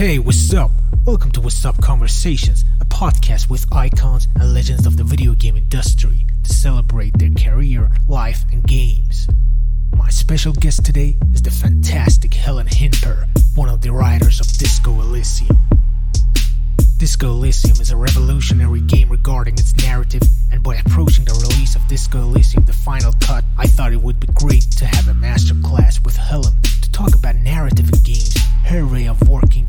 Hey, what's up? Welcome to What's Up Conversations, a podcast with icons and legends of the video game industry to celebrate their career, life, and games. My special guest today is the fantastic Helen Hindpere, one of the writers of Disco Elysium. Disco Elysium is a revolutionary game regarding its narrative, and by approaching the release of Disco Elysium, the final cut, I thought it would be great to have a masterclass with Helen to talk about narrative in games, her way of working,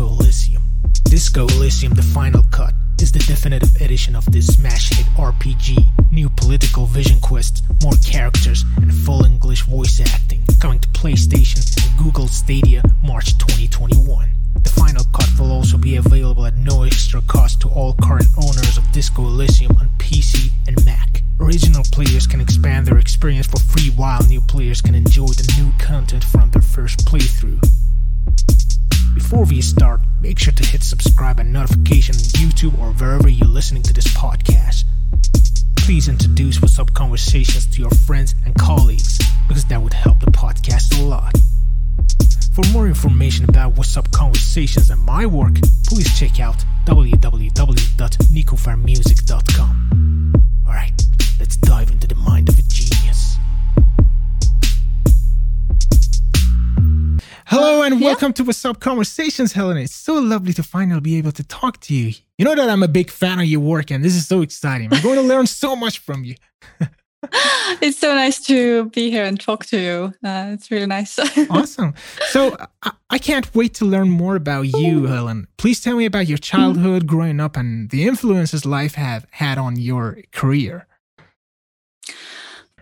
Disco Elysium. Disco Elysium The Final Cut is the definitive edition of this smash hit RPG. New political vision quests, more characters, and full English voice acting. Coming to PlayStation and Google Stadia March 2021. The final cut will also be available at no extra cost to all current owners of Disco Elysium on PC and Mac. Original players can expand their experience for free while new players can enjoy the new content from their first playthrough. Before we start, make sure to hit subscribe and notification on YouTube or wherever you're listening to this podcast. Please introduce What's Up Conversations to your friends and colleagues because that would help the podcast a lot. For more information about What's Up Conversations and my work, please check out www.nicofarmusic.com. Alright, let's dive into the mind of a genius. Hello and welcome to What's Up Conversations, Helen. It's so lovely to finally be able to talk to you. You know that I'm a big fan of your work and this is so exciting. I'm going to learn so much from you. it's so nice to be here and talk to you. Uh, it's really nice. awesome. So I, I, can't wait to learn more about you, Helen. Please tell me about your childhood, growing up, and the influences life have had on your career.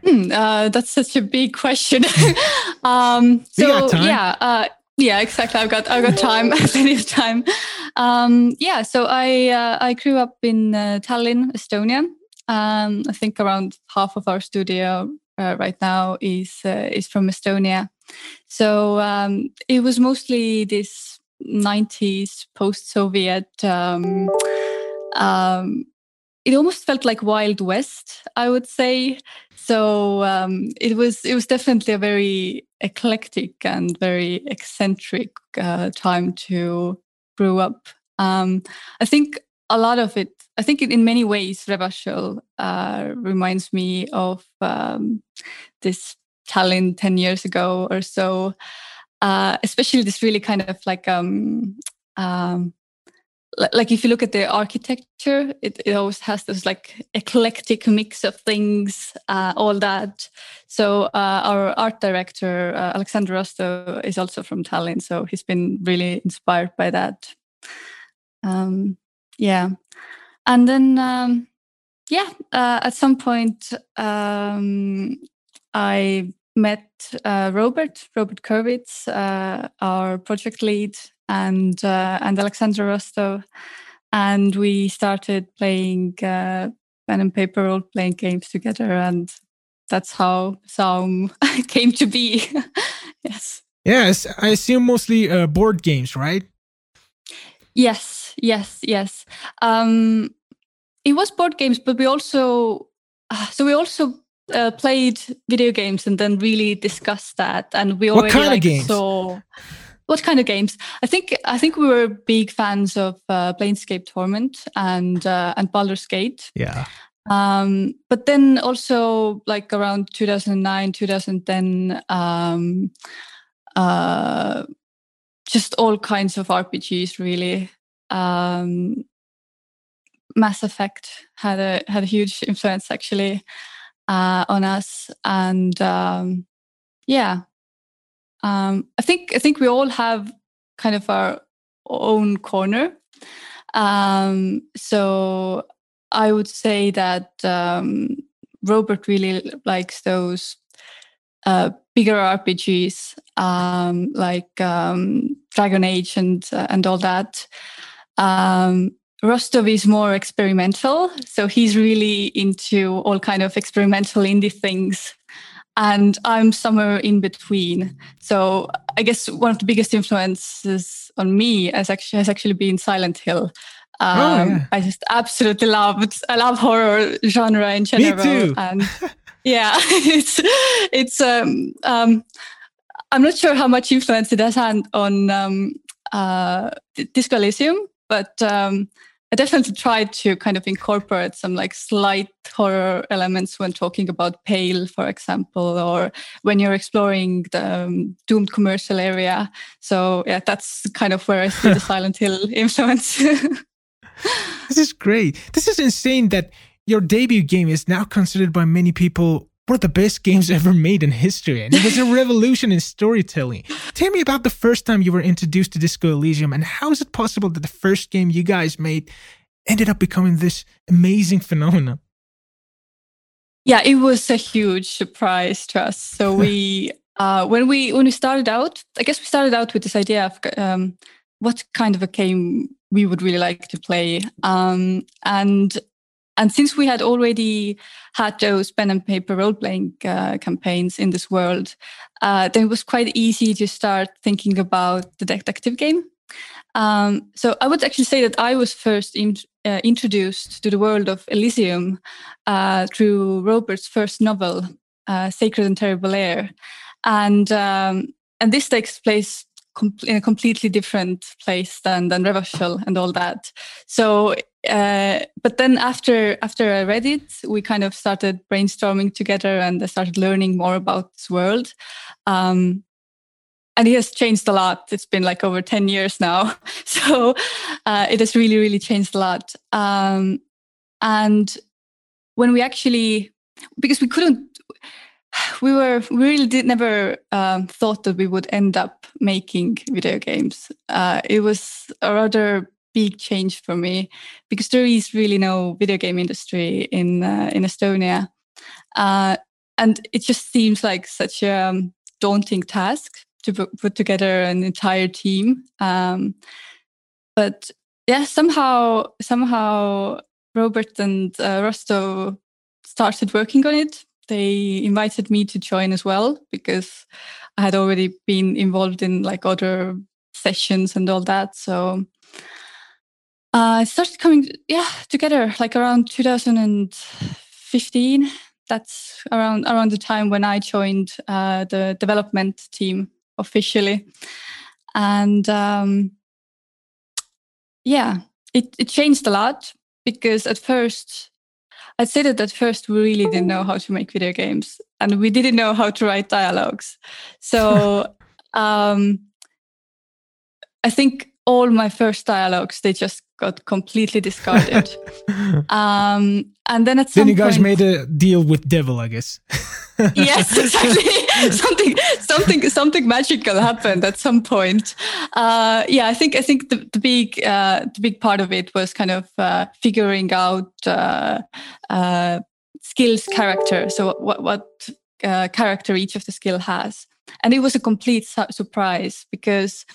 Hmm, uh, that's such a big question. um, so yeah, uh, yeah, exactly. I've got I've got time, plenty of time. Um, yeah, so I uh, I grew up in uh, Tallinn, Estonia. Um, I think around half of our studio uh, right now is uh, is from Estonia. So um, it was mostly this 90s post-Soviet. It almost felt like Wild West, I would say. So um, it was it was definitely a very eclectic and very eccentric uh, time to grow up. Um, I think a lot of it I think in many ways, Revachol uh, reminds me of um, this Tallinn 10 years ago or so, uh, especially this really kind of like, um, um, like if you look at the architecture, it, it always has this like eclectic mix of things, uh, all that. So uh, our art director, uh, Alexander Rostov, is also from Tallinn. So he's been really inspired by that. Um, yeah and then um, yeah uh, at some point um, i met uh, robert robert kurvitz uh, our project lead and uh, and alexander rostov and we started playing uh, pen and paper role playing games together and that's how ZA/UM came to be yes yes i assume mostly uh, board games right yes yes yes um it was board games, but we also uh, so we also uh, played video games and then really discussed that. And we already what kind like, of games? So what kind of games? I think I think we were big fans of uh, Planescape Torment and uh, and Baldur's Gate. Yeah. Um, but then also like around 2009, 2010, um, uh, just all kinds of RPGs really. Um, Mass Effect had a had a huge influence actually uh, on us, and um, yeah, um, I think I think we all have kind of our own corner. Um, so I would say that um, Robert really likes those uh, bigger RPGs um, like um, Dragon Age and uh, and all that. Um, Rostov is more experimental, so he's really into all kind of experimental indie things, and I'm somewhere in between. So I guess one of the biggest influences on me has actually has actually been Silent Hill. Oh, um, oh, yeah. I just absolutely loved. I love horror genre in general, me too. and yeah, it's it's um, um, I'm not sure how much influence it has had on um, uh, Disco Elysium, but um, I definitely tried to kind of incorporate some like slight horror elements when talking about Pale, for example, or when you're exploring the um, doomed commercial area. So yeah, that's kind of where I see the Silent Hill influence. this is great. This is insane that your debut game is now considered by many people one of the best games ever made in history, and it was a revolution in storytelling. Tell me about the first time you were introduced to Disco Elysium, and how is it possible that the first game you guys made ended up becoming this amazing phenomenon? Yeah, it was a huge surprise to us. So we, uh, when we when we started out, I guess we started out with this idea of um, what kind of a game we would really like to play, um, and and since we had already had those pen and paper role playing uh, campaigns in this world, uh, then it was quite easy to start thinking about the detective game. Um, so I would actually say that I was first in, uh, introduced to the world of Elysium uh, through Robert's first novel, uh, Sacred and Terrible Air, and um, and this takes place in a completely different place than than Revachol and all that. So, uh, but then after after I read it, we kind of started brainstorming together and I started learning more about this world. Um, and it has changed a lot. It's been like over ten years now, so uh, it has really really changed a lot. Um, and when we actually because we couldn't we were we really did never um, thought that we would end up making video games. Uh, it was a rather big change for me because there is really no video game industry in uh, in Estonia, uh, and it just seems like such a um, daunting task to put together an entire team. Um, but yeah, somehow somehow Robert and uh, Rostov started working on it they invited me to join as well because I had already been involved in like other sessions and all that. So uh, it started coming, yeah, together like around 2015. That's around around the time when I joined uh, the development team officially, and um, yeah, it it changed a lot because at first I'd say that at first we really didn't know how to make video games and we didn't know how to write dialogues. So um, I think all my first dialogues they just got completely discarded. um, and then at some point. then you guys point, made a deal with devil, I guess. yes, exactly. something, something, something magical happened at some point. Uh, yeah, I think I think the, the big uh, the big part of it was kind of uh, figuring out uh, uh, skills character. So what what uh, character each of the skill has, and it was a complete su- surprise because.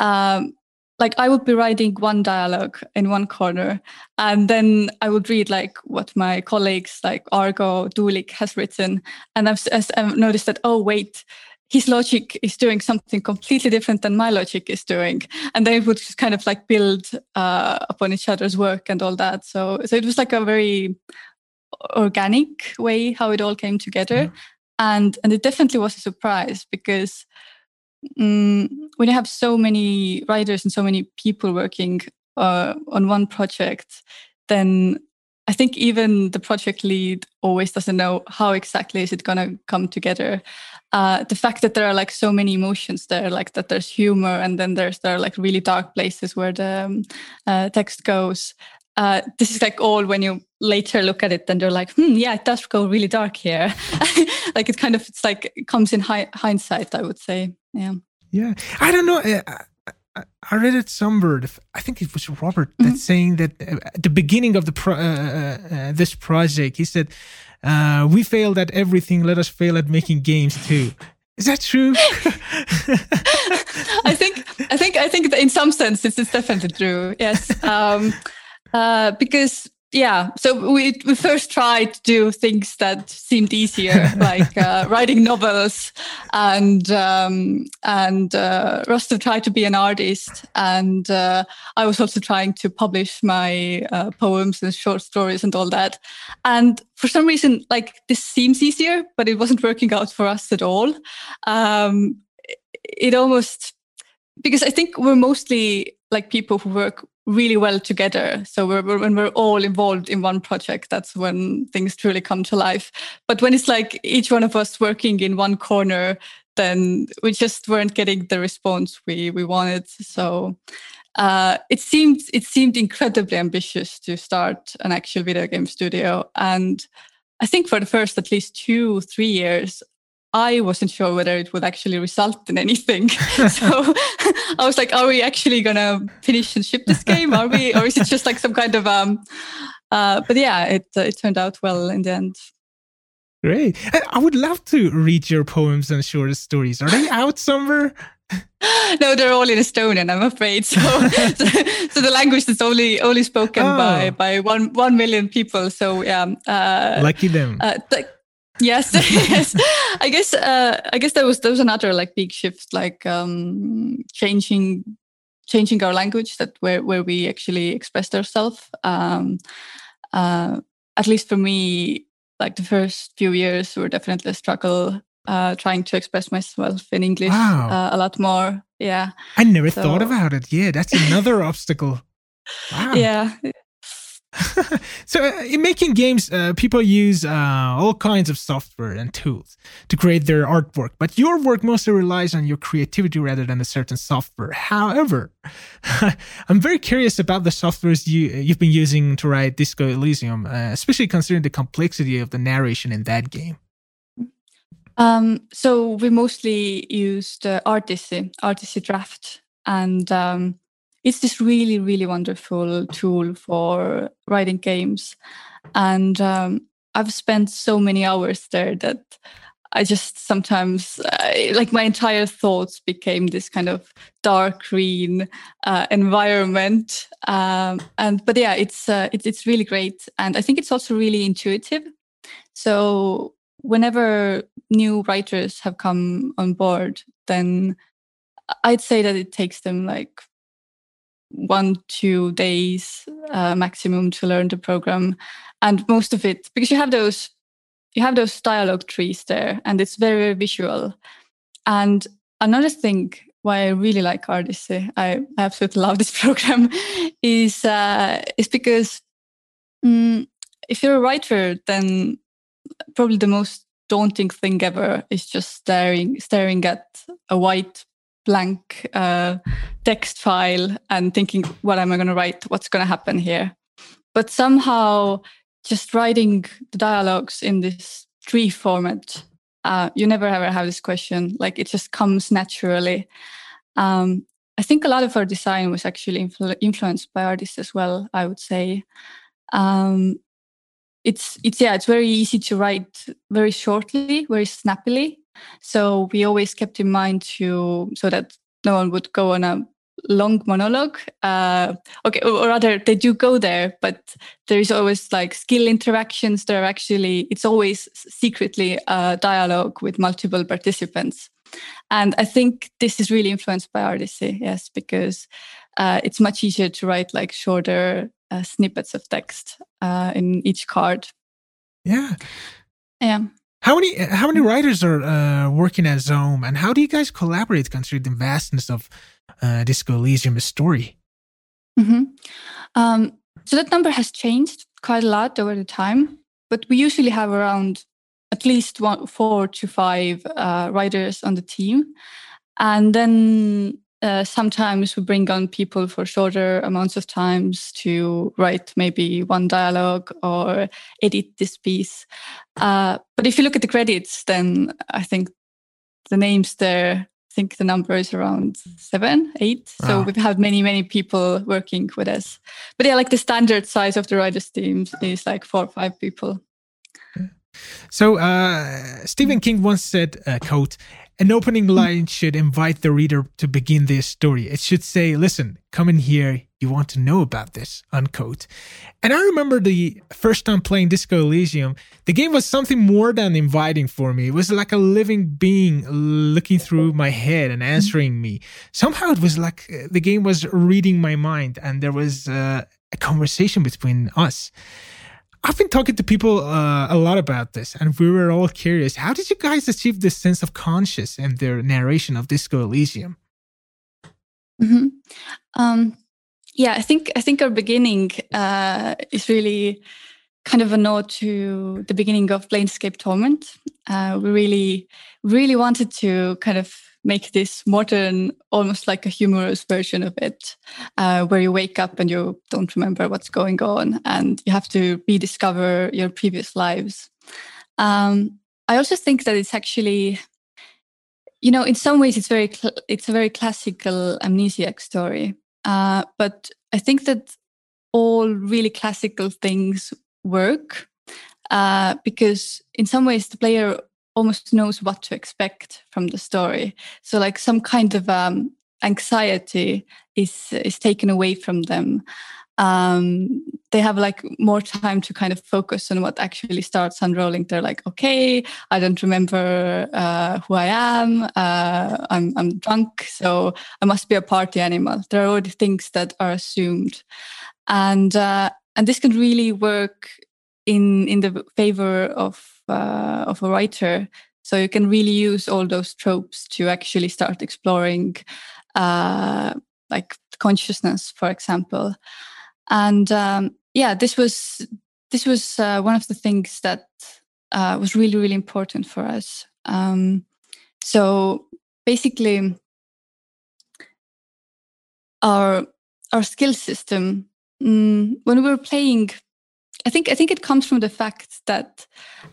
Um, like I would be writing one dialogue in one corner, and then I would read like what my colleagues like Argo Tuulik has written, and I've, I've noticed that oh wait, his logic is doing something completely different than my logic is doing, and they would just kind of like build uh, upon each other's work and all that. So so it was like a very organic way how it all came together, mm-hmm. and and it definitely was a surprise because um, when you have so many writers and so many people working uh, on one project, then I think even the project lead always doesn't know how exactly is it going to come together. Uh, the fact that there are like so many emotions there, like that there's humor and then there's there are like really dark places where the um, uh, text goes. Uh, this is like all when you later look at it, then they're like, hmm, yeah, it does go really dark here. like it kind of it's like it comes in hi- hindsight, I would say. Yeah. Yeah. I don't know. I, I, I read it somewhere. I think it was Robert mm-hmm. that's saying that uh, at the beginning of the pro, uh, uh, uh, this project, he said, uh, "We failed at everything. Let us fail at making games too." Is that true? I think I think I think in some sense this is definitely true. Yes, um, uh, because yeah so we, we first tried to do things that seemed easier like uh, writing novels and um, and uh, Rostov tried to be an artist and uh, I was also trying to publish my uh, poems and short stories and all that. And for some reason like this seems easier but it wasn't working out for us at all. Um, it almost because I think we're mostly like people who work really well together. So we're, we're, when we're all involved in one project, that's when things truly come to life. But when it's like each one of us working in one corner, then we just weren't getting the response we we wanted. So uh, it seemed it seemed incredibly ambitious to start an actual video game studio, and I think for the first at least two three years, I wasn't sure whether it would actually result in anything. so I was like, are we actually gonna finish and ship this game? Are we, or is it just like some kind of um? Uh, but yeah, it uh, it turned out well in the end. Great. I would love to read your poems and short stories. Are they out somewhere? no, they're all in Estonian, I'm afraid. So, so, so, the language is only only spoken oh. by by one one million people. So yeah, uh, lucky them. Uh, th- yes, yes. I guess uh, I guess there was there was another like big shift, like um, changing changing our language that where where we actually expressed ourselves. Um, uh, at least for me, like the first few years were definitely a struggle uh, trying to express myself in English wow. uh, a lot more. Yeah. I never so, thought about it. Yeah, that's another obstacle. Wow. Yeah. so uh, in making games uh, people use uh, all kinds of software and tools to create their artwork but your work mostly relies on your creativity rather than a certain software. However i'm very curious about the softwares you, you've been using to write disco elysium uh, especially considering the complexity of the narration in that game. Um, so we mostly used uh, Articy, Articy Draft, and um, it's this really really wonderful tool for writing games. And um, i've spent so many hours there that i just sometimes like my entire thoughts became this kind of dark green uh, environment. Um, and but yeah it's, uh, it's it's really great. And i think it's also really intuitive. So whenever new writers have come on board then i'd say that it takes them like one two days uh, maximum to learn the program. And most of it because you have those you have those dialogue trees there and it's very, very visual. And another thing why i really like Articy i, I absolutely love this program is uh, is because um, if you're a writer then probably the most daunting thing ever is just staring staring at a white blank uh, text file and thinking, what am I going to write? What's going to happen here? But somehow, just writing the dialogues in this tree format, uh, you never ever have this question. Like it just comes naturally. Um, I think a lot of our design was actually influ- influenced by Articy as well. I would say. Um, it's it's yeah, it's very easy to write very shortly, very snappily, so we always kept in mind to so that no one would go on a long monologue. Uh, okay, or rather, they do go there, but there is always like skill interactions. There are actually, it's always secretly a dialogue with multiple participants. And I think this is really influenced by Articy, yes, because uh, it's much easier to write like shorter uh, snippets of text uh, in each card. Yeah. Yeah. How many how many writers are uh, working at ZA/UM, and how do you guys collaborate considering the vastness of uh, Disco Elysium's story? Mm-hmm. Um, so that number has changed quite a lot over the time, but we usually have around at least one, four to five uh, writers on the team, and then uh, sometimes we bring on people for shorter amounts of times to write maybe one dialogue or edit this piece. Uh, but if you look at the credits, then I think the names there, I think the number is around seven, eight. So we've had many, many people working with us. But yeah, like the standard size of the writers' teams is like four or five people. So uh, Stephen King once said, uh, "quote an opening line should invite the reader to begin their story. It should say, listen, come in here. You want to know about this, unquote. And I remember the first time playing Disco Elysium, the game was something more than inviting for me. It was like a living being looking through my head and answering me. Somehow it was like uh, the game was reading my mind and there was uh, a conversation between us. I've been talking to people uh, a lot about this, and we were all curious. How did you guys achieve this sense of conscious in their narration of Disco Elysium? Mm-hmm. Um, yeah, I think I think our beginning uh, is really kind of a nod to the beginning of Planescape Torment. Uh, we really, really wanted to kind of make this modern, almost like a humorous version of it, uh, where you wake up and you don't remember what's going on and you have to rediscover your previous lives. Um, I also think that it's actually, you know, in some ways it's very cl- it's a very classical amnesiac story, uh, but I think that all really classical things work uh, because in some ways the player almost knows what to expect from the story. So like some kind of um, anxiety is is taken away from them. Um, they have like more time to kind of focus on what actually starts unrolling. They're like, okay, I don't remember uh, who I am. Uh, I'm I'm drunk, so I must be a party animal. There are already things that are assumed, and uh, and this can really work in in the favor of uh, of a writer. So you can really use all those tropes to actually start exploring, uh, like consciousness, for example. And um, yeah, this was this was uh, one of the things that uh, was really really important for us. Um, so basically, our our skill system mm, when we were playing I think I think it comes from the fact that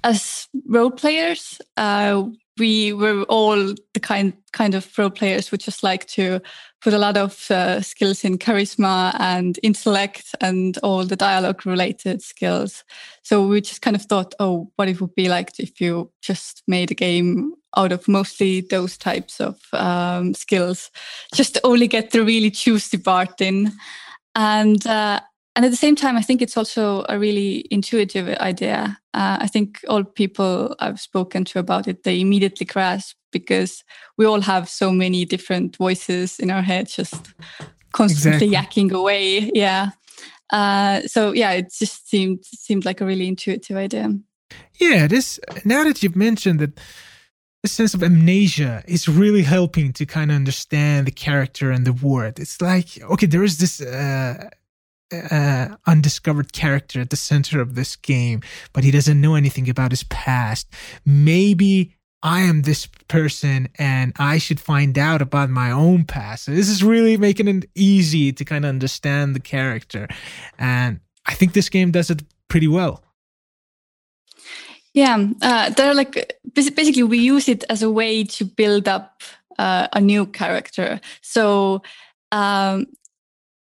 as role players, uh, we were all the kind kind of role players who just like to put a lot of uh, skills in charisma and intellect and all the dialogue related skills. So we just kind of thought, oh, what it would be like if you just made a game out of mostly those types of um, skills, just only get the really juicy part in. And uh, and at the same time, I think it's also a really intuitive idea. Uh, I think all people I've spoken to about it, they immediately grasp because we all have so many different voices in our head, just constantly exactly. yakking away. Yeah. Uh, so yeah, it just seemed seemed like a really intuitive idea. Yeah, this now that you've mentioned that the sense of amnesia is really helping to kind of understand the character and the word. It's like okay, there is this uh, uh, undiscovered character at the center of this game, but he doesn't know anything about his past. Maybe I am this person and I should find out about my own past. So this is really making it easy to kind of understand the character. And I think this game does it pretty well. Yeah, uh, they're like basically we use it as a way to build up uh, a new character. So um,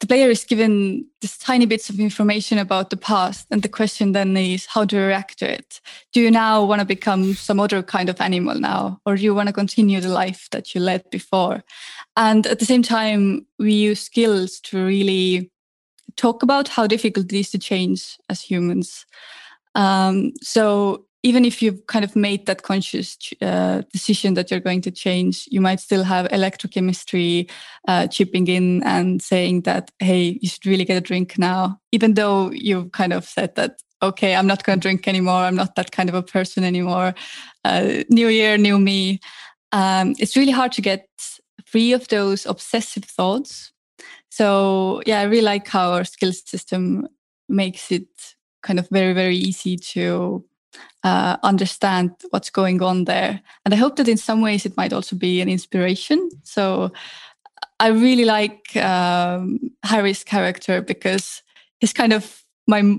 the player is given these tiny bits of information about the past and the question then is how do you react to it? Do you now want to become some other kind of animal now or do you want to continue the life that you led before? And at the same time we use skills to really talk about how difficult it is to change as humans. Um, so even if you've kind of made that conscious uh, decision that you're going to change, you might still have electrochemistry uh, chipping in and saying that, hey, you should really get a drink now, even though you've kind of said that, okay, I'm not going to drink anymore. I'm not that kind of a person anymore. Uh, new year, new me. Um, it's really hard to get free of those obsessive thoughts. So, yeah, I really like how our skill system makes it kind of very, very easy to uh, understand what's going on there. And I hope that in some ways it might also be an inspiration. So I really like um, Harry's character because he's kind of my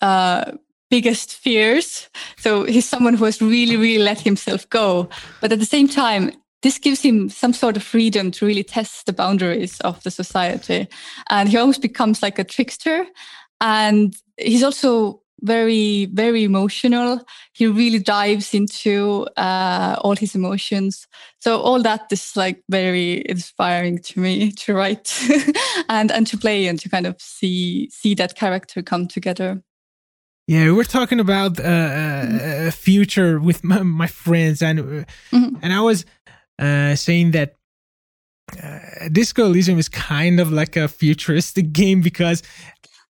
uh, biggest fears. So he's someone who has really, really let himself go. But at the same time, this gives him some sort of freedom to really test the boundaries of the society. And he almost becomes like a trickster. And he's also very very emotional he really dives into uh, all his emotions so all that is like very inspiring to me to write and and to play and to kind of see see that character come together yeah we're talking about uh, mm-hmm. a future with my, my friends and uh, mm-hmm. and i was uh, saying that uh, Disco Elysium is kind of like a futuristic game because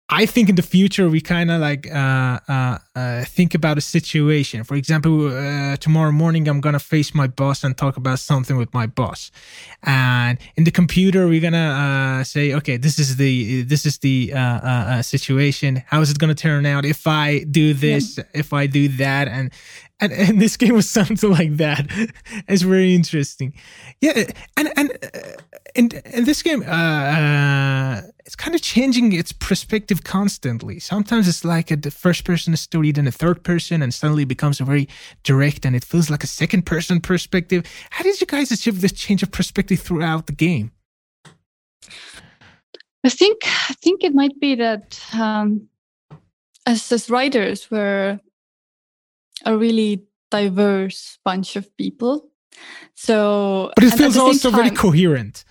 I think in the future we kind of like uh, uh, uh, think about a situation. For example, uh, tomorrow morning I'm gonna face my boss and talk about something with my boss, and in the computer we're gonna uh, say, okay, this is the this is the uh, uh, situation. How is it gonna turn out if I do this, yeah. if I do that, and and, and this game was something like that. it's very interesting. Yeah, and and in in this game, uh, uh, it's kind of changing its perspective constantly. Sometimes it's like a the first person story, then a third person, and suddenly it becomes a very direct, and it feels like a second person perspective. How did you guys achieve this change of perspective throughout the game? I think I think it might be that um, as as writers, we're a really diverse bunch of people. So, but it feels also time, very coherent.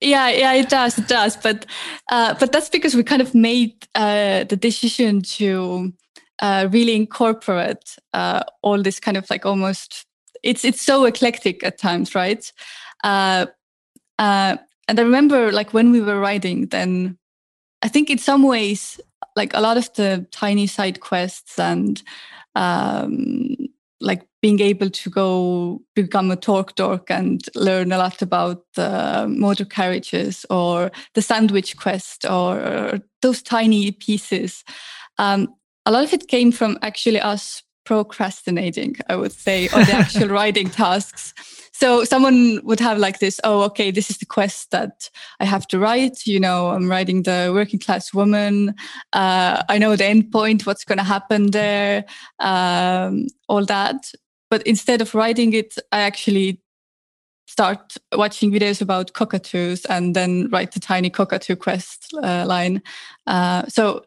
Yeah, yeah, it does, it does. But, uh, but that's because we kind of made uh, the decision to uh, really incorporate uh, all this kind of like almost. It's it's so eclectic at times, right? Uh, uh, and I remember like when we were writing, then I think in some ways, like a lot of the tiny side quests and um, like being able to go become a torque dork and learn a lot about the motor carriages or the sandwich quest or those tiny pieces. Um, a lot of it came from actually us procrastinating, I would say, on the actual writing tasks. So someone would have like this, oh, okay, this is the quest that I have to write. You know, I'm writing the working class woman. Uh, I know the end point, what's going to happen there, um, all that. But instead of writing it, I actually start watching videos about cockatoos and then write the tiny cockatoo quest uh, line. Uh, so,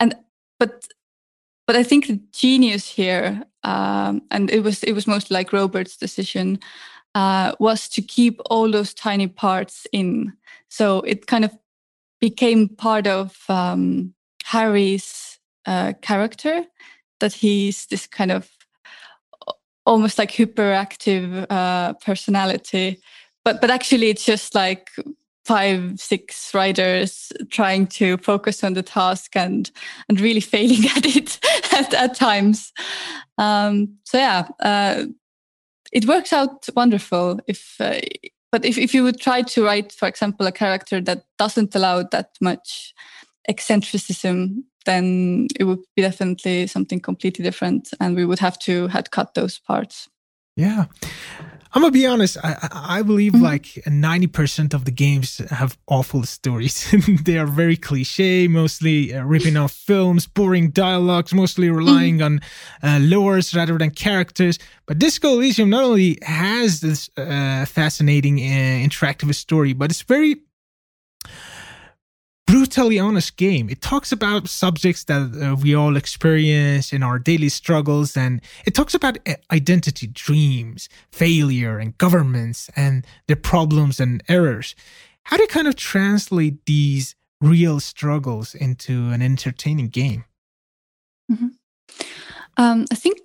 and but but I think the genius here, um, and it was it was mostly like Robert's decision, uh, was to keep all those tiny parts in. So it kind of became part of um, Harry's uh, character that he's this kind of almost like hyperactive uh, personality, but but actually it's just like five six writers trying to focus on the task and and really failing at it at, at times. Um so yeah uh it works out wonderful if uh, but if, if you would try to write for example a character that doesn't allow that much eccentricism then it would be definitely something completely different and we would have to had cut those parts yeah I'm gonna be honest. I, I believe mm-hmm. like 90% of the games have awful stories. they are very cliche, mostly uh, ripping off films, boring dialogues, mostly relying mm-hmm. on uh, lores rather than characters. But Disco Elysium not only has this uh, fascinating uh, interactive story, but it's very brutally honest game. It talks about subjects that uh, we all experience in our daily struggles, and it talks about uh, identity, dreams, failure, and governments and their problems and errors. How do you kind of translate these real struggles into an entertaining game? Mm-hmm. Um, I think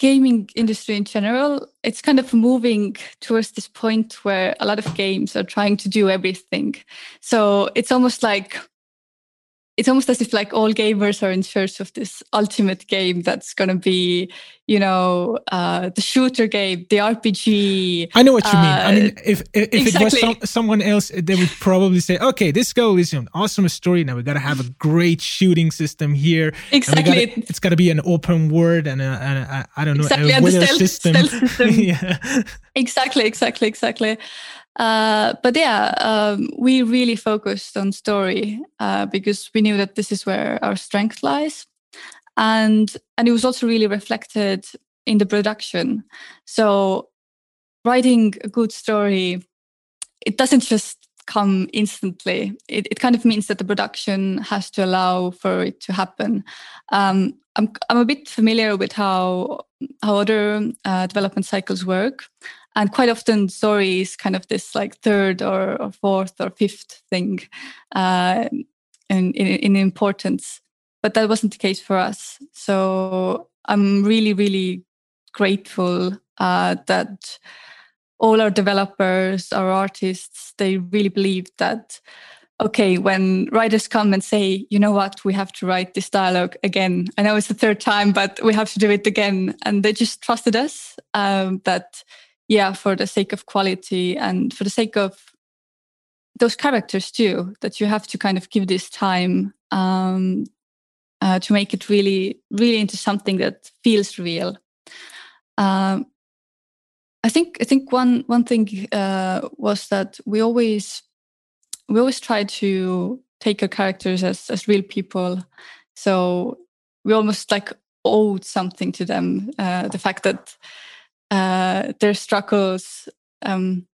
gaming industry in general, it's kind of moving towards this point where a lot of games are trying to do everything. So it's almost like it's almost as if like all gamers are in search of this ultimate game that's going to be you know uh, the shooter game the rpg i know what you uh, mean i mean uh, if if, if exactly. it was some, someone else they would probably say okay this go is an awesome story now we got to have a great shooting system here exactly gotta, it's got to be an open world and, a, and a, I don't know exactly. a weather system, system. yeah exactly exactly exactly uh, but yeah, um, we really focused on story uh, because we knew that this is where our strength lies, and and it was also really reflected in the production. So writing a good story, it doesn't just come instantly. It, it kind of means that the production has to allow for it to happen. Um, I'm I'm a bit familiar with how how other uh, development cycles work and quite often story is kind of this like third or, or fourth or fifth thing uh, in, in, in importance but that wasn't the case for us so i'm really really grateful uh, that all our developers our artists they really believe that okay, when writers come and say, you know what, we have to write this dialogue again. I know it's the third time, but we have to do it again. And they just trusted us um, that, yeah, for the sake of quality and for the sake of those characters too, that you have to kind of give this time um, uh, to make it really, really into something that feels real. Um, I think I think one one thing uh, was that we always we always try to take our characters as as real people. So we almost like owed something to them. Uh, the fact that uh, their struggles, um,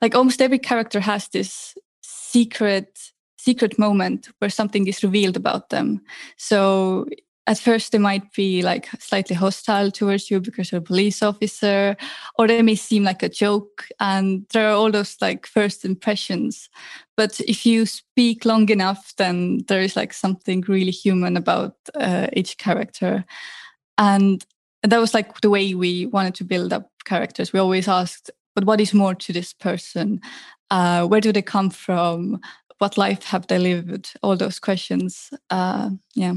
like almost every character has this secret secret moment where something is revealed about them. So at first they might be like slightly hostile towards you because you're a police officer or they may seem like a joke and there are all those like first impressions but if you speak long enough then there is like something really human about uh, each character and that was like the way we wanted to build up characters. We always asked but what is more to this person? Uh, where do they come from? What life have they lived? All those questions. Uh, yeah.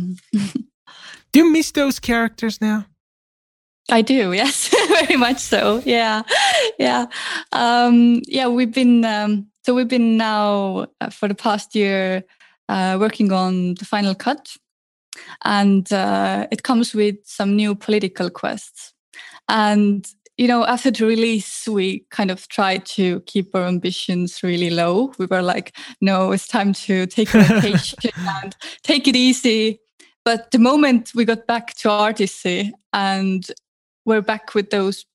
Do you miss those characters now? I do, yes, very much so. Yeah, yeah, um, yeah. We've been um, so we've been now uh, for the past year uh, working on the final cut, and uh, it comes with some new political quests. And you know, after the release, we kind of tried to keep our ambitions really low. We were like, no, it's time to take a vacation and take it easy but the moment we got back to Articy and we're back with those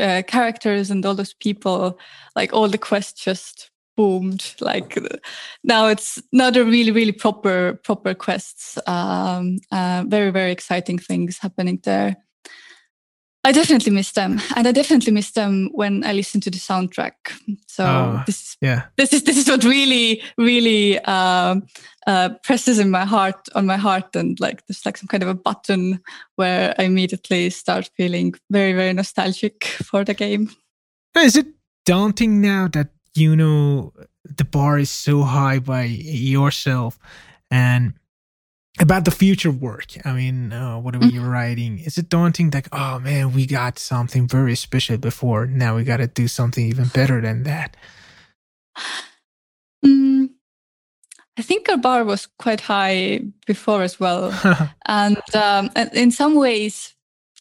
uh, characters and all those people, like all the quests just boomed. Like now it's not a really, really proper, proper quests. Um, uh, very, very exciting things happening there. I definitely miss them, and I definitely miss them when I listen to the soundtrack. So uh, this, yeah, this is this is what really, really uh, uh, presses in my heart on my heart, and like there's like some kind of a button where I immediately start feeling very, very nostalgic for the game. Is it daunting now that you know the bar is so high by yourself, and about the future work. I mean, uh, what are we mm-hmm. writing? Is it daunting? Like, oh man, we got something very special before. Now we got to do something even better than that. Mm, I think our bar was quite high before as well, and, um, and in some ways,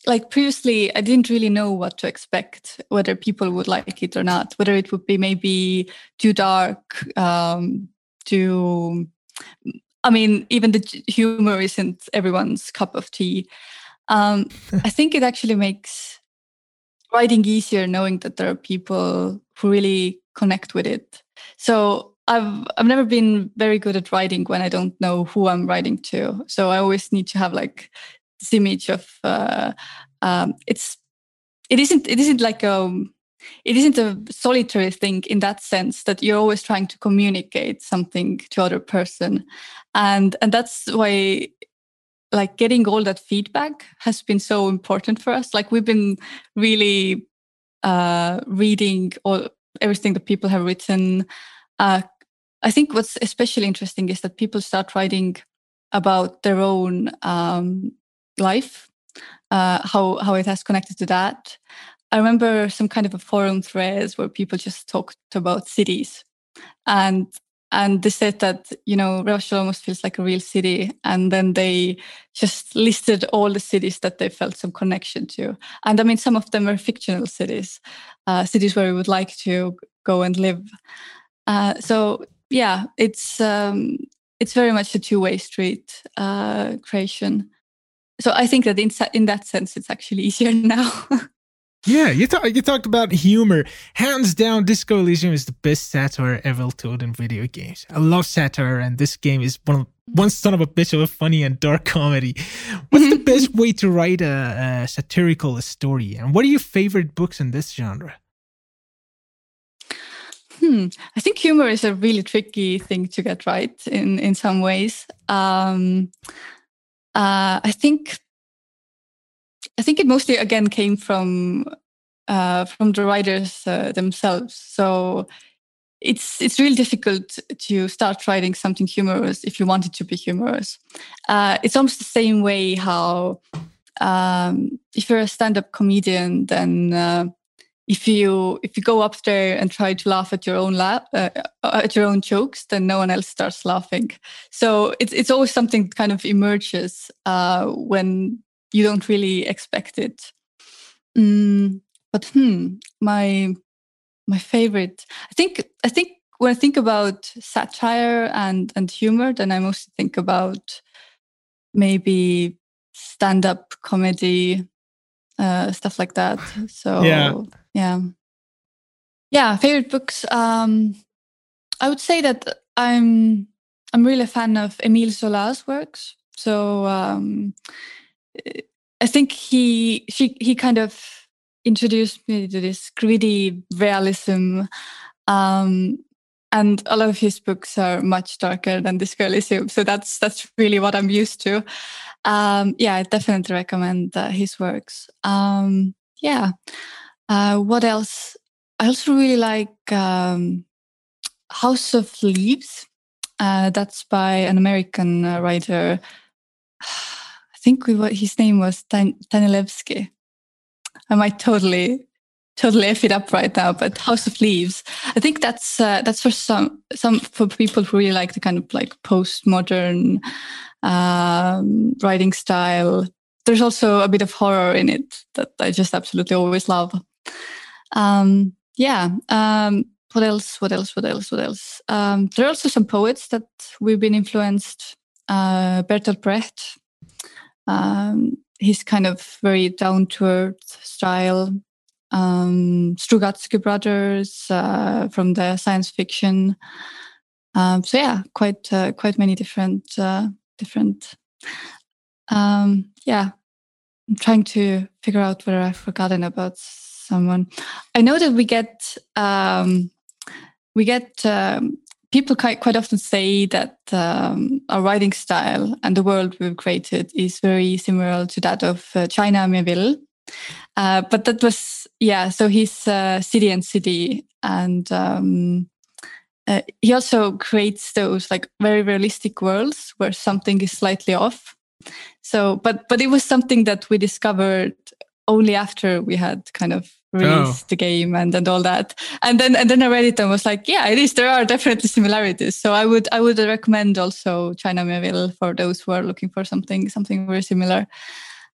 like previously, I didn't really know what to expect, whether people would like it or not, whether it would be maybe too dark, um, too I mean, even the humor isn't everyone's cup of tea. Um, I think it actually makes writing easier knowing that there are people who really connect with it. So I've I've never been very good at writing when I don't know who I'm writing to. So I always need to have like this image of uh, um, it's it isn't it isn't like a um, it isn't a solitary thing in that sense that you're always trying to communicate something to other person. And and that's why like getting all that feedback has been so important for us. Like we've been really uh reading all everything that people have written. Uh i think what's especially interesting is that people start writing about their own um life uh how how it has connected to that. I remember some kind of a forum threads where people just talked about cities. And and they said that you know Revachol almost feels like a real city. And then they just listed all the cities that they felt some connection to. And i mean some of them are fictional cities uh, cities where we would like to go and live. Uh, so yeah it's um, it's very much a two-way street uh, creation so i think that in, in that sense it's actually easier now Yeah, you, you talked about humor. Hands down, Disco Elysium is the best satire ever told in video games. I love satire, and this game is one of, one son of a bitch of a funny and dark comedy. What's the best way to write a, a satirical story, and what are your favorite books in this genre? Hmm. I think humor is a really tricky thing to get right in in some ways. Um, uh, I think I think it mostly again came from uh, from the writers uh, themselves. So it's it's really difficult to start writing something humorous if you want it to be humorous. Uh, it's almost the same way how um, if you're a stand-up comedian, then uh, if you if you go up there and try to laugh at your own laugh uh, at your own jokes, then no one else starts laughing. So it's it's always something that kind of emerges uh, when you don't really expect it. Mm, but hmm, my my favorite. I think I think when I think about satire and and humor, then I mostly think about maybe stand up comedy, uh, stuff like that. So yeah, yeah, yeah. Favorite books. Um, I would say that I'm I'm really a fan of Emile Zola's works. So um, I think he she he kind of introduced me to this gritty realism. Um, and a lot of his books are much darker than Disco Elysium. So that's that's really what I'm used to. Um, yeah, I definitely recommend uh, his works. Um, yeah. Uh, what else? I also really like um, House of Leaves. Uh, that's by an American uh, writer. I think we, his name was Dan- Danilevsky. I might totally totally f it up right now, but House of Leaves. I think that's uh, that's for some some for people who really like the kind of like postmodern um, writing style. There's also a bit of horror in it that I just absolutely always love. Um, yeah. Um, what else? What else? What else? What else? Um, there are also some poets that we've been influenced. Uh, Bertolt Brecht. Um, his kind of very down to earth style. Um, Strugatsky brothers uh, from the science fiction. Um, so yeah, quite uh, quite many different uh, different. Um, yeah, I'm trying to figure out whether I've forgotten about someone. I know that we get um, we get um, people quite, quite often say that um, our writing style and the world we've created is very similar to that of uh, China Miéville. Uh, but that was, yeah, so he's uh, City and City. And um, uh, he also creates those like very realistic worlds where something is slightly off. So, but but it was something that we discovered only after we had kind of released oh. the game and, and all that. And then and then I read it and was like, yeah, it is. There are definitely similarities. So I would I would recommend also China Miéville for those who are looking for something something very similar.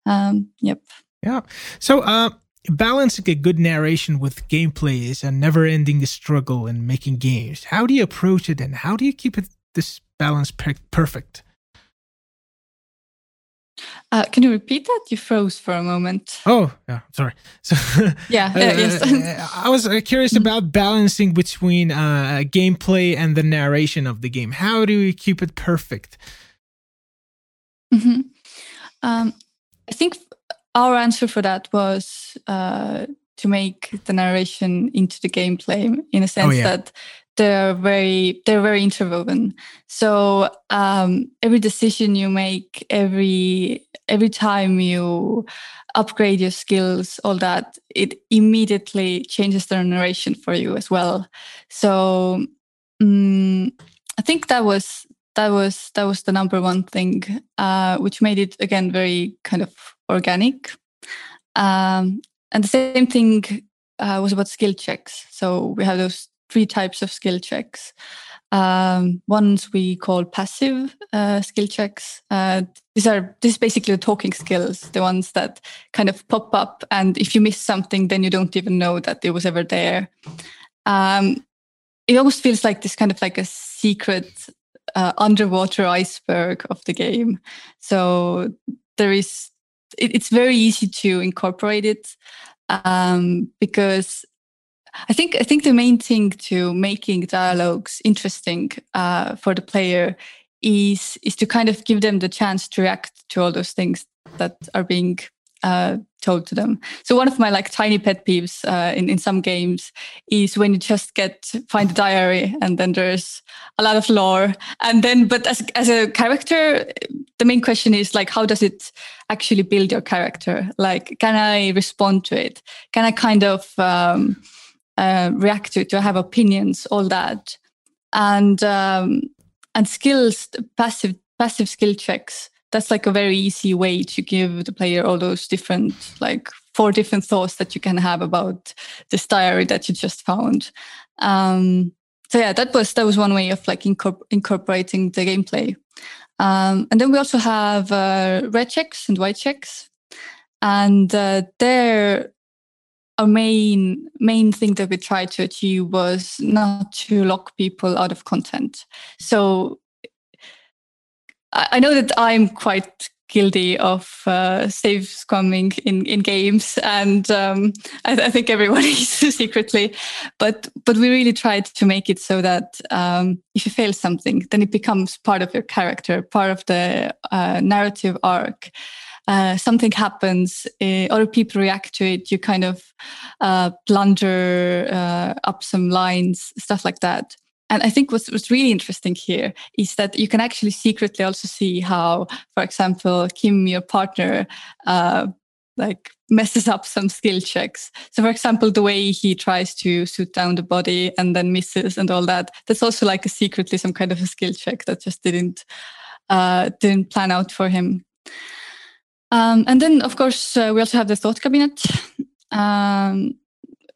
Um, yep. Yeah. So uh, balancing a good narration with gameplay is a never-ending struggle in making games. How do you approach it, and how do you keep it this balance per- perfect? Uh, can you repeat that? You froze for a moment. Oh, yeah, sorry. So, yeah, uh, yes. I was uh, curious about balancing between uh, gameplay and the narration of the game. How do you keep it perfect? Mm-hmm. Um, I think our answer for that was uh, to make the narration into the gameplay in a sense oh, yeah. that they're very they're very interwoven so um, every decision you make every every time you upgrade your skills all that it immediately changes the narration for you as well. So um, i think that was that was that was the number one thing uh, which made it again very kind of organic. Um, and the same thing uh, was about skill checks. So we have those three types of skill checks. Um, ones we call passive uh, skill checks. Uh, these are this is basically the talking skills, the ones that kind of pop up, and if you miss something, then you don't even know that it was ever there. Um, it almost feels like this kind of like a secret uh, underwater iceberg of the game. So there is, it, it's very easy to incorporate it um, because I think I think the main thing to making dialogues interesting uh, for the player is is to kind of give them the chance to react to all those things that are being uh, told to them. So one of my like tiny pet peeves uh, in in some games is when you just get find a diary and then there's a lot of lore and then but as as a character, the main question is like how does it actually build your character? Like can I respond to it? Can I kind of um, uh, react to, to have opinions, all that, and um, and skills, passive passive skill checks. That's like a very easy way to give the player all those different like four different thoughts that you can have about this diary that you just found. Um, so yeah, that was that was one way of like incorpor- incorporating the gameplay. Um, and then we also have uh, red checks and white checks, and uh, there our main main thing that we tried to achieve was not to lock people out of content. So I know that I'm quite guilty of uh, save scumming in, in games, and um, I, I, think everyone is secretly. But but we really tried to make it so that um, if you fail something, then it becomes part of your character, part of the uh, narrative arc. Uh, something happens, uh, other people react to it. You kind of uh, blunder uh, up some lines, stuff like that. And I think what's, what's really interesting here is that you can actually secretly also see how, for example, Kim, your partner, uh, like messes up some skill checks. So, for example, the way he tries to suit down the body and then misses and all that, that's also like a secretly some kind of a skill check that just didn't uh, didn't plan out for him. Um, and then, of course, uh, we also have the thought cabinet, um,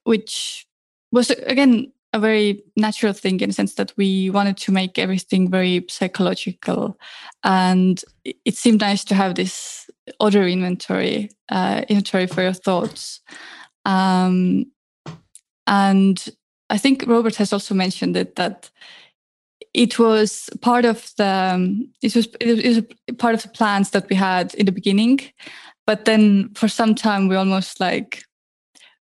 which was again a very natural thing in the sense that we wanted to make everything very psychological. And it seemed nice to have this other inventory uh, inventory for your thoughts. Um, and i think robert has also mentioned it that it was part of the um, it was it was part of the plans that we had in the beginning but then for some time we almost like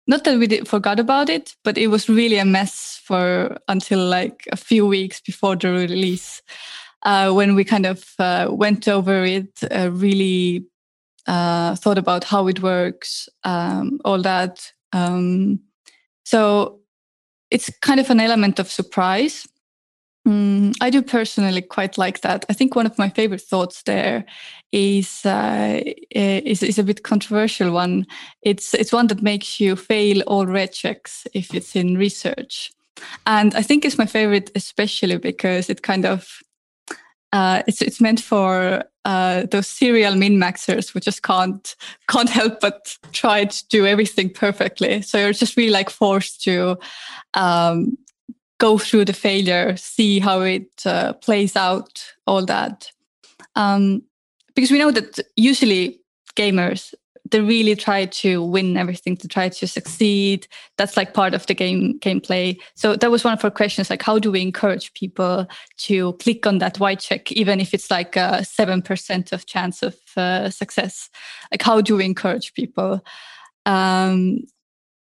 not that we did, forgot about it, but it was really a mess for until like a few weeks before the release, uh, when we kind of uh, went over it, uh, really uh, thought about how it works, um, all that. Um, so it's kind of an element of surprise Mm, I do personally quite like that. I think one of my favorite thoughts there is uh, is is a bit controversial one. It's it's one that makes you fail all red checks if it's in research, and I think it's my favorite especially because it kind of uh, it's it's meant for uh, those serial min maxers who just can't can't help but try to do everything perfectly. So you're just really like forced to um, go through the failure, see how it uh, plays out, all that. Um, because we know that usually gamers they really try to win everything to try to succeed. That's like part of the game gameplay. So that was one of our questions like how do we encourage people to click on that white check even if it's like a 7% of chance of uh, success? Like how do we encourage people? Um,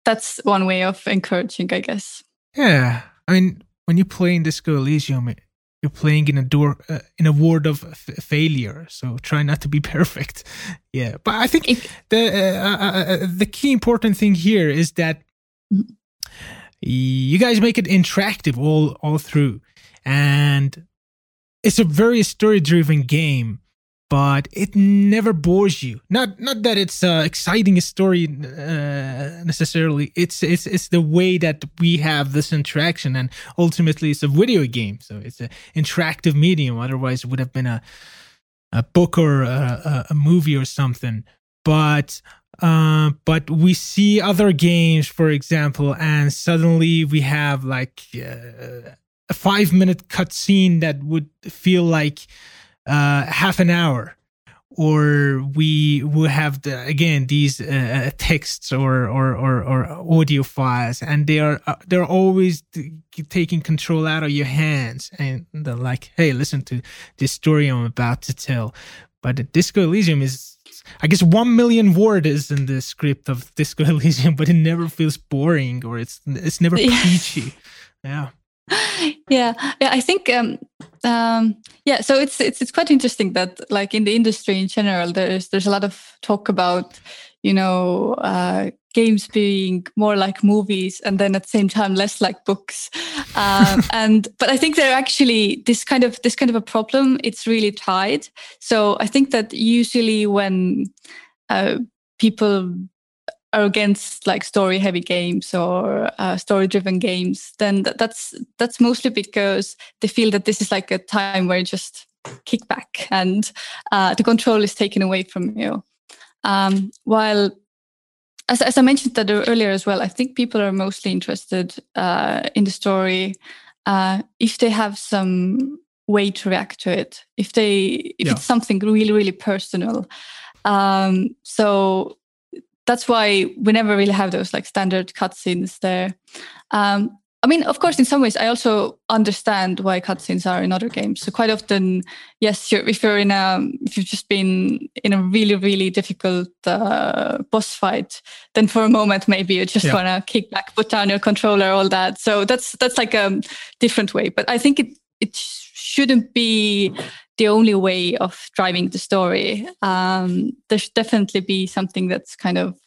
that's one way of encouraging i guess. Yeah I mean, when you play in Disco Elysium, you're playing in a door uh, in a world of f- failure. So try not to be perfect. Yeah, but I think the uh, uh, uh, uh, the key important thing here is that you guys make it interactive all all through, and it's a very story driven game but it never bores you. Not not that it's uh, exciting story uh, necessarily. It's it's it's the way that we have this interaction, and ultimately it's a video game, so it's an interactive medium. Otherwise, it would have been a a book or a, a movie or something. But uh, but we see other games, for example, and suddenly we have like uh, a five minute cutscene that would feel like uh, half an hour or we will have the, again these uh, uh, texts or, or, or or audio files and they are uh, they're always taking control out of your hands and they're like hey listen to this story i'm about to tell. But the disco elysium is i guess 1 million word is in the script of disco elysium but it never feels boring or it's it's never preachy yeah yeah yeah i think um um yeah so it's it's it's quite interesting that like in the industry in general there's there's a lot of talk about you know uh games being more like movies and then at the same time less like books. Um, and but i think they're actually this kind of this kind of a problem it's really tied. So i think that usually when uh, people are against like story heavy games or uh, story driven games then th- that's that's mostly because they feel that this is like a time where you just kick back and uh, the control is taken away from you um, while as, as i mentioned that earlier as well i think people are mostly interested uh, in the story uh, if they have some way to react to it if they if yeah. it's something really really personal um, so that's why we never really have those like standard cutscenes there. Um, I mean, of course, in some ways, I also understand why cutscenes are in other games. So quite often, yes, you're, if you're in a, if you've just been in a really, really difficult uh, boss fight, then for a moment maybe you just yeah. want to kick back, put down your controller, all that. So that's that's like a different way. But I think it it shouldn't be the only way of driving the story. Um, there should definitely be something that's kind of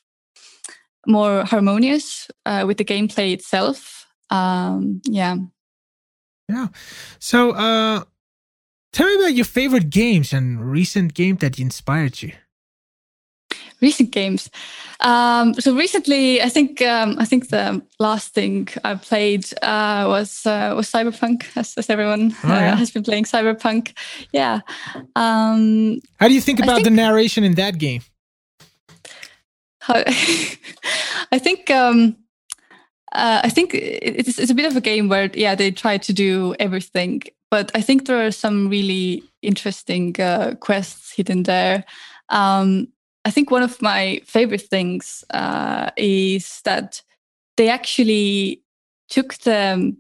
more harmonious uh, with the gameplay itself. Um, yeah. Yeah. So, uh, tell me about your favorite games and recent game that inspired you recent games. Um, so recently, I think um, I think the last thing I played uh, was uh, was Cyberpunk, as, as everyone oh, yeah. uh, has been playing Cyberpunk. Yeah. Um, How do you think about think, the narration in that game? How, I think. Um, uh, I think it's, it's a bit of a game where, yeah, they try to do everything, but I think there are some really interesting uh, quests hidden there. Um, I think one of my favorite things uh, is that they actually took the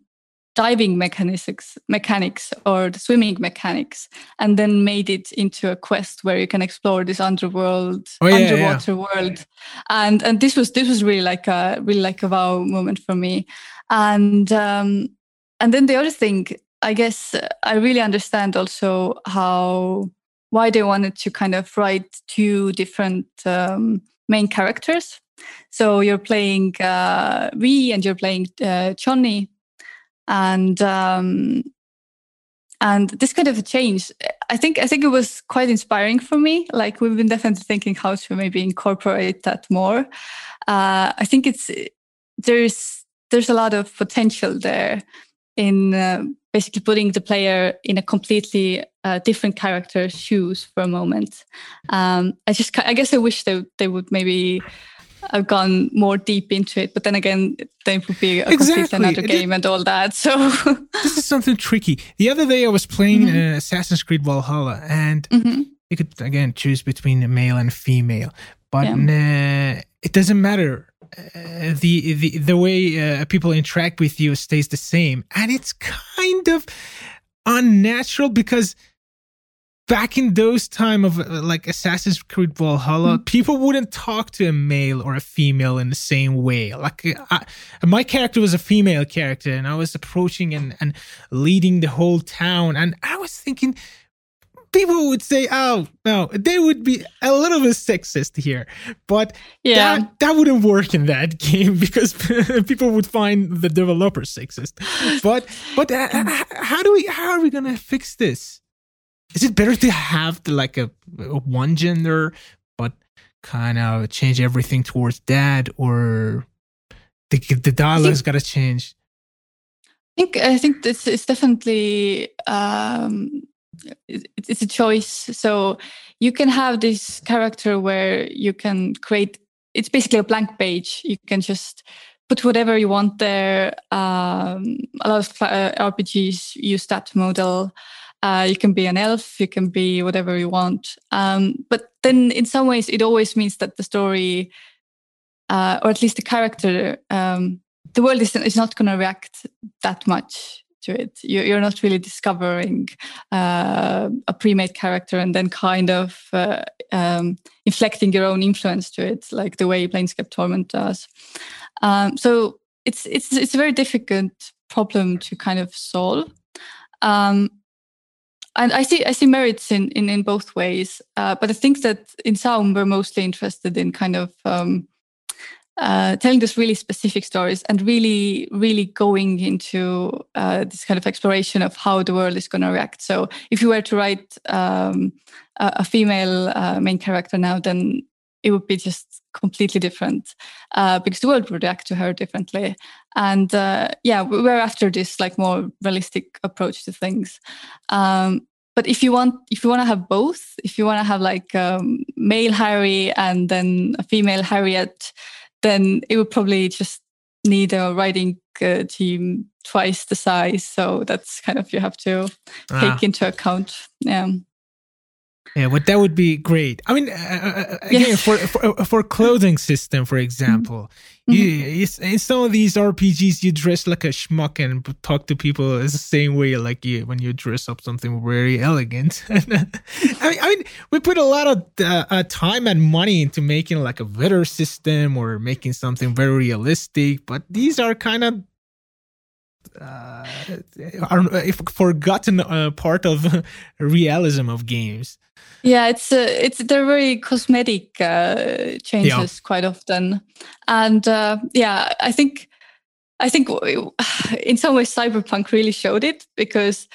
diving mechanics, mechanics or the swimming mechanics, and then made it into a quest where you can explore this underworld, oh, yeah, underwater yeah. world. And and this was this was really like a really like a wow moment for me. And um, and then the other thing, I guess, I really understand also how why they wanted to kind of write two different um, main characters. So you're playing uh, and you're playing uh, Johnny, and um, and this kind of a change. I think I think it was quite inspiring for me. Like we've been definitely thinking how to maybe incorporate that more. Uh, I think it's there's there's a lot of potential there in uh, basically putting the player in a completely uh, different character's shoes for a moment. Um, I just, I guess, I wish they they would maybe have gone more deep into it, but then again, they would be a exactly. completely another game and all that. So this is something tricky. The other day, I was playing mm-hmm. uh, Assassin's Creed Valhalla, and mm-hmm. you could again choose between male and female, but yeah. it doesn't matter uh, the the the way uh, people interact with you stays the same, and it's kind of unnatural because back in those time of uh, like Assassin's Creed Valhalla, mm-hmm. people wouldn't talk to a male or a female in the same way. Like I, my character was a female character, and I was approaching and and leading the whole town, and I was thinking people would say, "Oh no," they would be a little bit sexist here, but yeah, that, that wouldn't work in that game because people would find the developers sexist. But but uh, uh, how do we how are we gonna fix this? Is it better to have the, like a, a one gender, but kind of change everything towards that, or the the dialogue's got to change? I think I think this is definitely um, it's a choice. So you can have this character where you can create. It's basically a blank page. You can just put whatever you want there. Um, a lot of uh, RPGs use that model. Uh, you can be an elf, you can be whatever you want. Um, but then, in some ways, it always means that the story, uh, or at least the character, um, the world is, is not going to react that much to it. You're not really discovering uh, a pre-made character and then kind of uh, um, inflecting your own influence to it, like the way Planescape Torment does. Um, so it's it's it's a very difficult problem to kind of solve. Um, and I see I see merits in in, in both ways, uh, but I think that in some we're mostly interested in kind of um, uh, telling these really specific stories and really, really going into uh, this kind of exploration of how the world is going to react. So, if you were to write um, a, a, female uh, main character now, then it would be just completely different uh, because the world would react to her differently. And uh, yeah, we're after this like more realistic approach to things. Um, but if you want, if you want to have both, if you want to have like um, male Harry and then a female Harriet, then it would probably just need a writing uh, team twice the size. So that's kind of you have to ah. take into account. Yeah. Yeah, but that would be great. I mean, uh, uh, uh again, yes. for, for, for clothing system, for example, mm-hmm. you, in some of these RPGs, you dress like a schmuck and talk to people the same way, like you when you dress up something very elegant. I mean, I mean, we put a lot of uh, uh, time and money into making like a better system or making something very realistic, but these are kind of uh, if forgotten uh, part of realism of games. Yeah, it's uh, it's they're very cosmetic uh, changes yeah. quite often, and uh, yeah, I think I think in some ways Cyberpunk really showed it because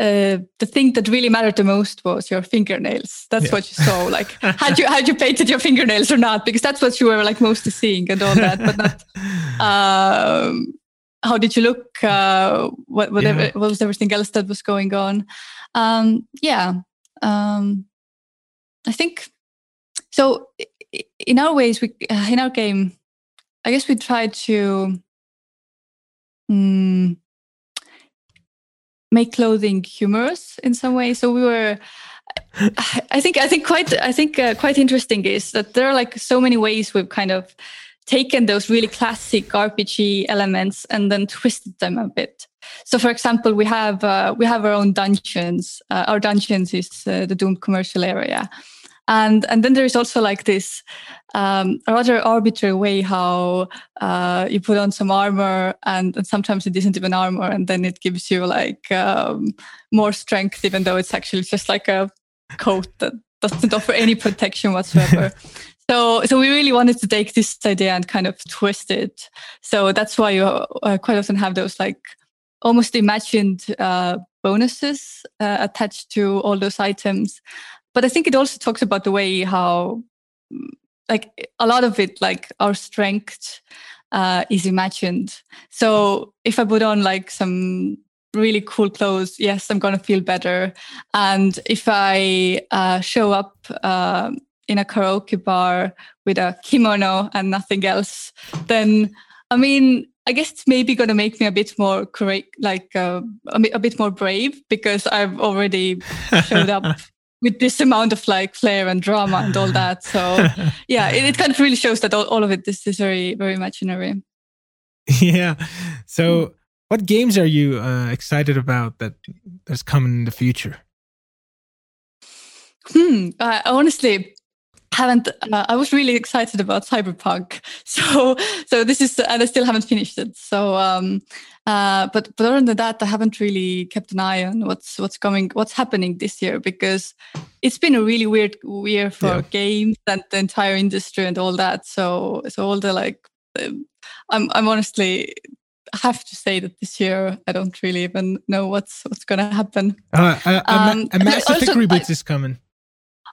uh, the thing that really mattered the most was your fingernails. That's yeah. what you saw. Like, had you had you painted your fingernails or not? Because that's what you were like mostly seeing and all that, but not. Um, how did you look? Uh, what whatever yeah. what was everything else that was going on? Um, yeah. Um, I think so. In our ways, we uh, in our game, I guess we try to um, make clothing humorous in some way. So we were. I think I think quite I think uh, quite interesting is that there are like so many ways we've kind of taken those really classic RPG elements and then twisted them a bit. So, for example, we have uh, we have our own dungeons. Uh, our dungeons is uh, the Doomed commercial area, and and then there is also like this um, rather arbitrary way how uh, you put on some armor and, and, sometimes it isn't even armor and then it gives you like um, more strength even though it's actually just like a coat that doesn't offer any protection whatsoever so so we really wanted to take this idea and kind of twist it so that's why you uh, quite often have those like almost imagined uh, bonuses uh, attached to all those items but I think it also talks about the way how, like, a lot of it, like our strength uh, is imagined. So if I put on like some really cool clothes, yes, I'm gonna feel better. And if I uh, show up uh, in a karaoke bar with a kimono and nothing else, then I mean, I guess it's maybe going to make me a bit more correct, like uh, a, bit more brave because I've already showed up with this amount of like flair and drama and all that. So yeah, it, it, kind of really shows that all, all of it is, is very, very imaginary. Yeah. So what games are you uh, excited about that that's coming in the future? Hmm. Uh, honestly, haven't uh, i was really excited about cyberpunk so so this is and i still haven't finished it so um uh but but other than that i haven't really kept an eye on what's what's coming what's happening this year because it's been a really weird year for yeah. games and the entire industry and all that so so all the like um, i'm i'm honestly I have to say that this year I don't really even know what's what's going to happen. Uh, a, a, um, a Mass Effect reboot is coming.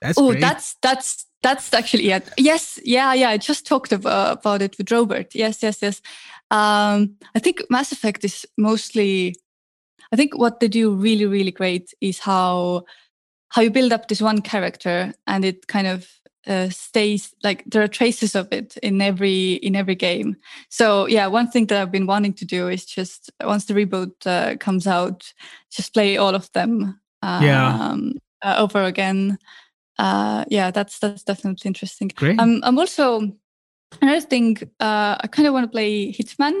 That's oh, that's that's that's actually it. Yes, yeah, yeah. I just talked about, about it with Robert. Yes, yes, yes. Um, I think Mass Effect is mostly. I think what they do really, really great is how how you build up this one character and it kind of uh, stays like there are traces of it in every in every game. So yeah, one thing that I've been wanting to do is just once the reboot uh, comes out, just play all of them. Um, yeah. Uh, over again uh, yeah, that's that's definitely interesting. Great. Um, I'm also another thing. Uh, I kind of want to play Hitman.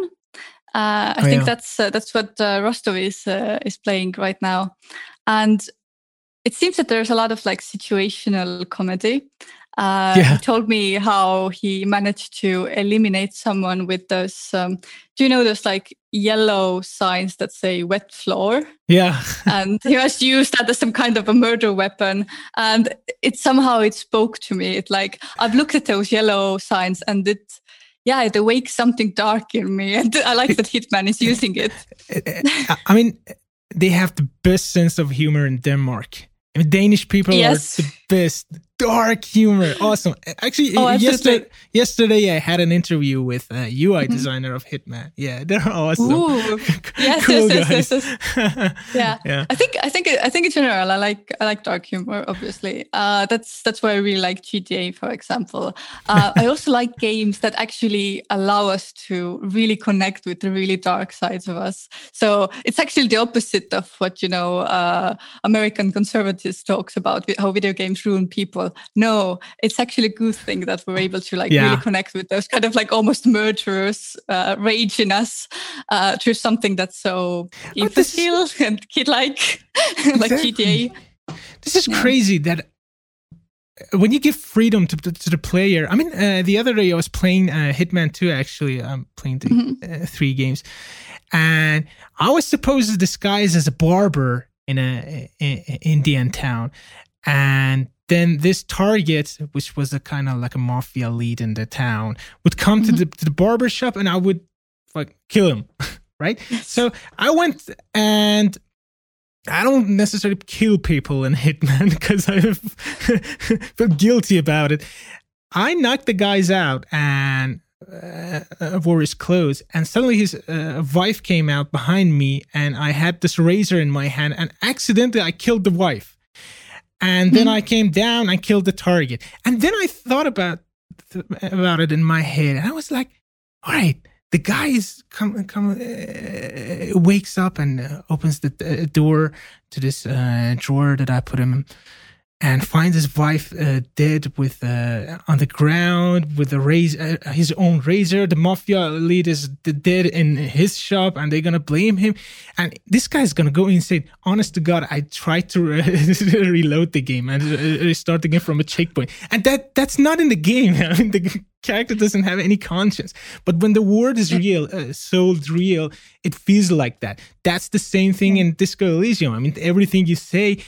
Uh, I oh, think yeah. that's uh, that's what uh, Rostov is uh, is playing right now, and it seems that there's a lot of like situational comedy. Uh, yeah. He told me how he managed to eliminate someone with those. Um, do you know those like yellow signs that say "wet floor"? Yeah. and he has used that as some kind of a murder weapon, and it somehow it spoke to me. It like I've looked at those yellow signs, and it yeah, it awakes something dark in me, and I like that Hitman is using it. I mean, they have the best sense of humor in Denmark. I mean, Danish people yes. are the best dark humor. Awesome. Actually, oh, yesterday, yesterday I had an interview with a UI mm-hmm. designer of Hitman. Yeah, they're awesome. Ooh. yes, cool yes, yes, yes, yes, yeah. yeah. I think I think I think in general I like I like dark humor. Obviously, uh, that's that's why I really like GTA, for example. Uh, I also like games that actually allow us to really connect with the really dark sides of us. So it's actually the opposite of what you know uh, American conservatives talks about how video games ruin people no it's actually a good thing that we're able to like yeah. really connect with those kind of like almost murderous uh, rage in us uh, to something that's so imbecile and kid-like like gta this is yeah. crazy that when you give freedom to, to, to the player i mean uh, the other day i was playing uh, hitman 2 actually i'm playing the mm-hmm. uh, three games and i was supposed to disguise as a barber in a, a, a indian town and then this target, which was a kind of like a mafia lead in the town, would come mm-hmm. to the to the barber shop and I would like kill him, right? So I went and I don't necessarily kill people in Hitman because I feel guilty about it. I knocked the guys out and uh, wore his clothes, and suddenly his uh, wife came out behind me, and I had this razor in my hand, and accidentally I killed the wife and then hmm. I came down and killed the target. And then I thought about about it in my head, and I was like, "All right, the guy is come come uh, wakes up and uh, opens the uh, door to this uh, drawer that I put him and finds his wife uh, dead with uh, on the ground with a razor, uh, his own razor. The mafia lead is dead in his shop, and they're gonna blame him. And this guy's gonna go insane. Honest to God, I tried to reload the game and restart the game from a checkpoint, and that that's not in the game. I mean, the character doesn't have any conscience. But when the word is real, uh, sold real, it feels like that. That's the same thing in Disco Elysium. I mean, everything you say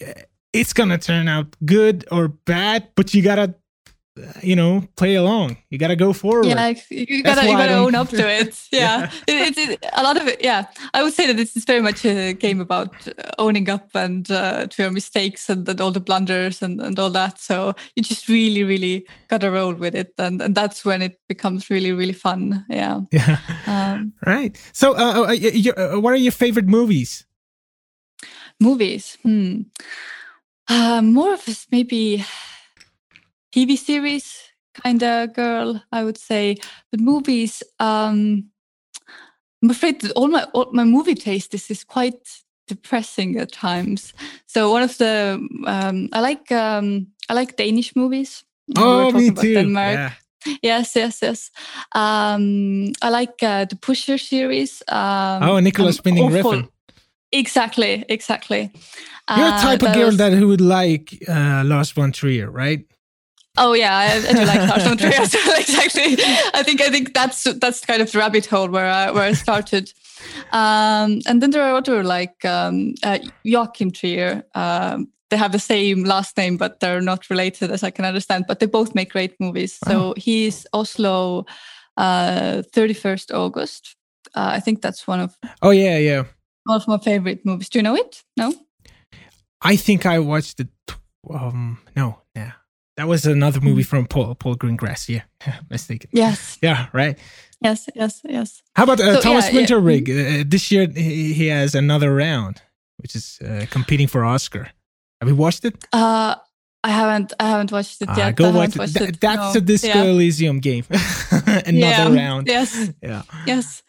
uh, it's gonna turn out good or bad, but you gotta you know play along. You gotta go forward. Yeah you gotta you gotta own up to it. Yeah, yeah. It, it, it, a lot of it yeah. I would say that this is very much a game about owning up and uh, to your mistakes and, and all the blunders and, and all that. So you just really really gotta roll with it. And, and that's when it becomes really really fun. Yeah. Yeah. Um, right. So uh, uh, uh, what are your favorite movies? Movies? Hmm uh, more of a maybe TV series kind of girl, I would say. But movies, um, I'm afraid that all my all my movie taste is is quite depressing at times. So one of the um, I like um, I like Danish movies. Oh, me too. Denmark. Yeah. Yes, yes, yes. Um, I like uh, the Pusher series. Um, oh, Nicolas Winding Refn. Exactly, exactly. You're a type uh, of girl was... that who would like uh, Lars von Trier, right? Oh yeah, I, I do like Lars von Trier. exactly. I think I think that's that's kind of the rabbit hole where I where I started. Um, and then there are other like um, uh, Joachim Trier. Um, they have the same last name, but they're not related, as I can understand. But they both make great movies. So oh. he's Oslo, uh, thirty first August. Uh, I think that's one of. Oh yeah, yeah. One of my favorite movies. Do you know it? No. I think I watched it. Um, no, yeah, that was another movie mm. from Paul Paul Greengrass. Yeah, mistaken. Yes. Yeah. Right. Yes. Yes. Yes. How about uh, so, Thomas yeah, Vinterberg? Yeah. Uh, this year he, he, has another round, which is uh, competing for Oscar. Have you watched it? Uh, I haven't. I haven't watched it ah, yet. go watch it. Th- that's no. a Disco yeah. Elysium game. another round. Yes. Yeah. Yes.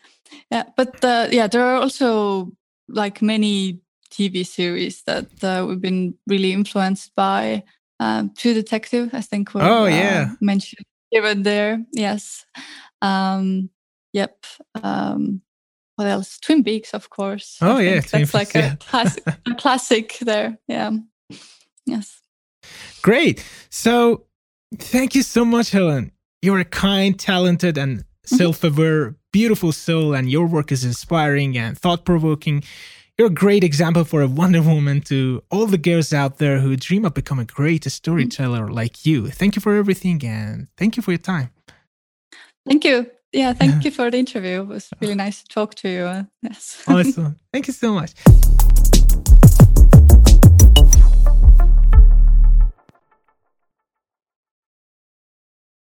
Yeah, but uh, yeah, there are also like many TV series that uh, we've been really influenced by. Um, True Detective, I think, were oh yeah uh, mentioned here and there. Yes. Um, yep. Um, what else? Twin Peaks, of course. Oh yeah, that's Peaks, like yeah. a, classic, a classic there. Yeah. Yes. Great. So, thank you so much, Helen. You're a kind, talented, and mm-hmm. self-aware, beautiful soul, and your work is inspiring and thought-provoking. You're a great example for a Wonder Woman to all the girls out there who dream of becoming a great storyteller like you. Thank you for everything and thank you for your time. Thank you. Yeah, thank you for the interview. It was really nice to talk to you. Yes. awesome. Thank you so much.